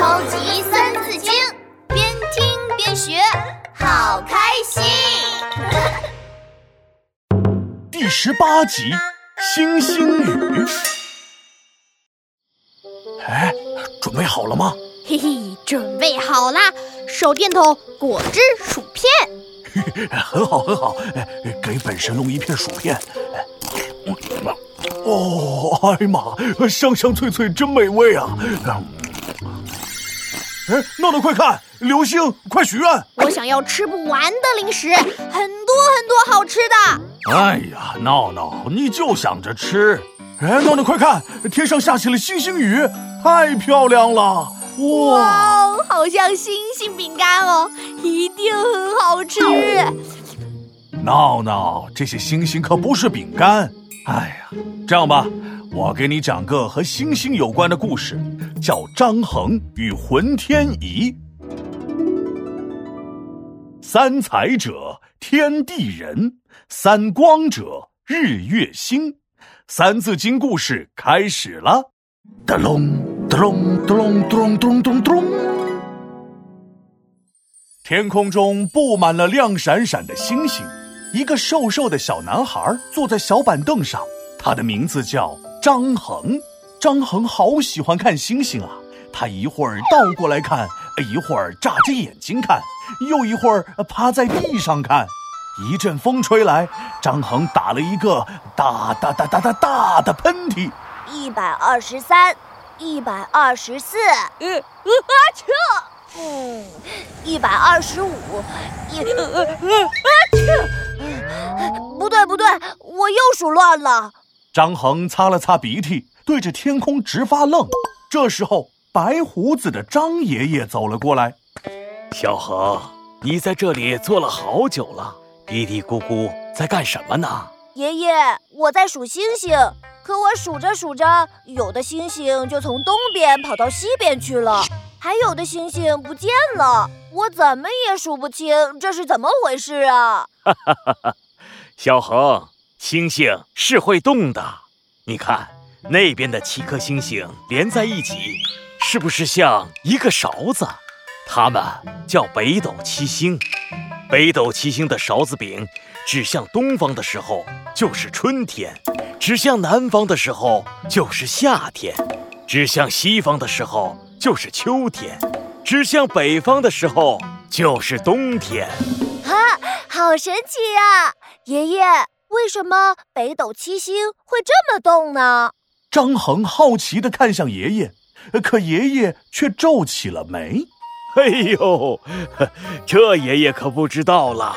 超级三字经，边听边学，好开心。第十八集《星星雨》。哎，准备好了吗？嘿嘿，准备好啦！手电筒、果汁、薯片。很好，很好。给本神龙一片薯片。哦，哎呀妈，香香脆脆，真美味啊！哎，闹闹，快看，流星，快许愿！我想要吃不完的零食，很多很多好吃的。哎呀，闹闹，你就想着吃。哎，闹闹，快看，天上下起了星星雨，太漂亮了！哇，好像星星饼干哦，一定很好吃。闹闹，这些星星可不是饼干。哎呀，这样吧，我给你讲个和星星有关的故事，叫《张衡与浑天仪》。三才者，天地人；三光者，日月星。三字经故事开始了。咚隆咚隆咚隆咚咚咚。天空中布满了亮闪闪的星星。一个瘦瘦的小男孩坐在小板凳上，他的名字叫张衡。张衡好喜欢看星星啊，他一会儿倒过来看，一会儿眨着眼睛看，又一会儿趴在地上看。一阵风吹来，张衡打了一个大大大大大大的喷嚏。一百二十三，一百二十四，嗯，啊切！嗯，一百二十五，一，啊切！不对，不对，我又数乱了。张衡擦了擦鼻涕，对着天空直发愣。这时候，白胡子的张爷爷走了过来：“小恒，你在这里坐了好久了，嘀嘀咕咕在干什么呢？”爷爷，我在数星星，可我数着数着，有的星星就从东边跑到西边去了，还有的星星不见了，我怎么也数不清，这是怎么回事啊？哈哈哈哈。小恒，星星是会动的。你看那边的七颗星星连在一起，是不是像一个勺子？它们叫北斗七星。北斗七星的勺子柄指向东方的时候就是春天，指向南方的时候就是夏天，指向西方的时候就是秋天，指向北方的时候就是冬天。啊，好神奇呀！爷爷，为什么北斗七星会这么动呢？张衡好奇地看向爷爷，可爷爷却皱起了眉。哎呦，这爷爷可不知道了。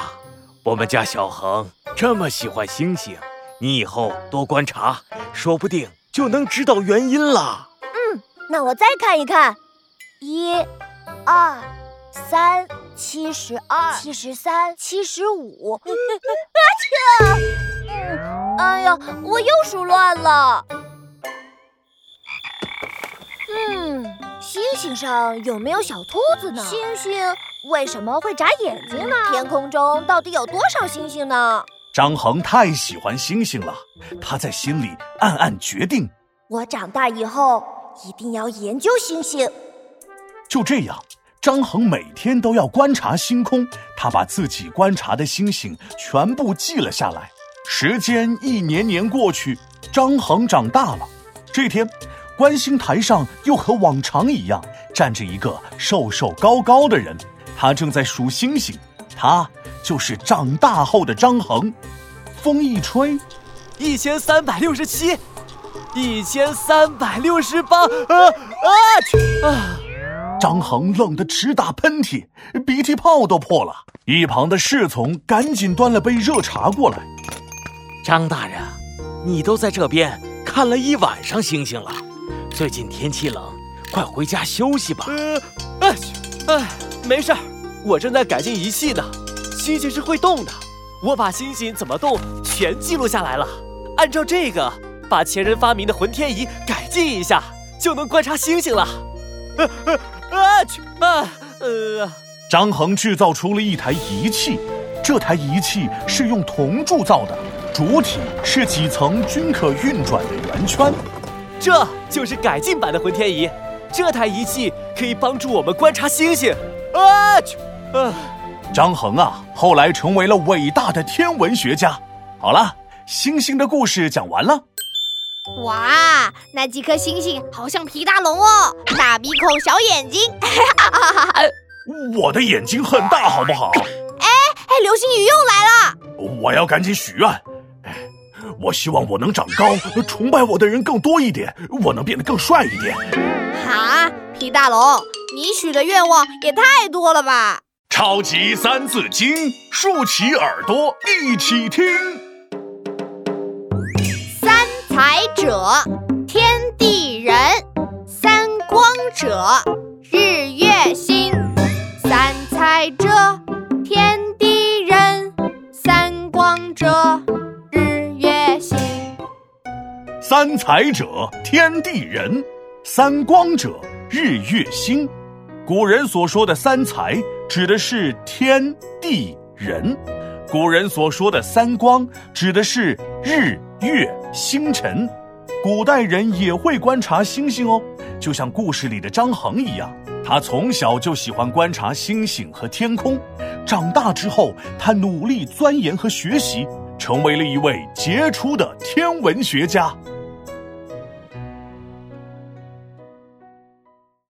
我们家小恒这么喜欢星星，你以后多观察，说不定就能知道原因了。嗯，那我再看一看，一、二、三。七十二，七十三，七十五。啊切！哎呀，我又数乱了。嗯，星星上有没有小兔子呢？星星为什么会眨眼睛呢？天空中到底有多少星星呢？张衡太喜欢星星了，他在心里暗暗决定：我长大以后一定要研究星星。就这样。张衡每天都要观察星空，他把自己观察的星星全部记了下来。时间一年年过去，张衡长大了。这天，观星台上又和往常一样站着一个瘦瘦高高的人，他正在数星星。他就是长大后的张衡。风一吹，一千三百六十七，一千三百六十八，啊啊啊！张衡冷得直打喷嚏，鼻涕泡都破了。一旁的侍从赶紧端了杯热茶过来。张大人，你都在这边看了一晚上星星了，最近天气冷，快回家休息吧。呃，哎，哎，没事儿，我正在改进仪器呢。星星是会动的，我把星星怎么动全记录下来了。按照这个，把前人发明的浑天仪改进一下，就能观察星星了。呃呃。啊去啊！呃，张衡制造出了一台仪器，这台仪器是用铜铸造的，主体是几层均可运转的圆圈，这就是改进版的浑天仪。这台仪器可以帮助我们观察星星。啊去，啊，张衡啊，后来成为了伟大的天文学家。好了，星星的故事讲完了。哇，那几颗星星好像皮大龙哦，大鼻孔、小眼睛。我的眼睛很大，好不好？哎哎，流星雨又来了！我要赶紧许愿。哎，我希望我能长高，崇拜我的人更多一点，我能变得更帅一点。哈，皮大龙，你许的愿望也太多了吧？超级三字经，竖起耳朵一起听。三者，天地人；三光者，日月星。三才者，天地人；三光者，日月星。三才者，天地人；三光者，日月星。古人所说的三才，指的是天地人；古人所说的三光，指的是日月星辰。古代人也会观察星星哦，就像故事里的张衡一样，他从小就喜欢观察星星和天空。长大之后，他努力钻研和学习，成为了一位杰出的天文学家。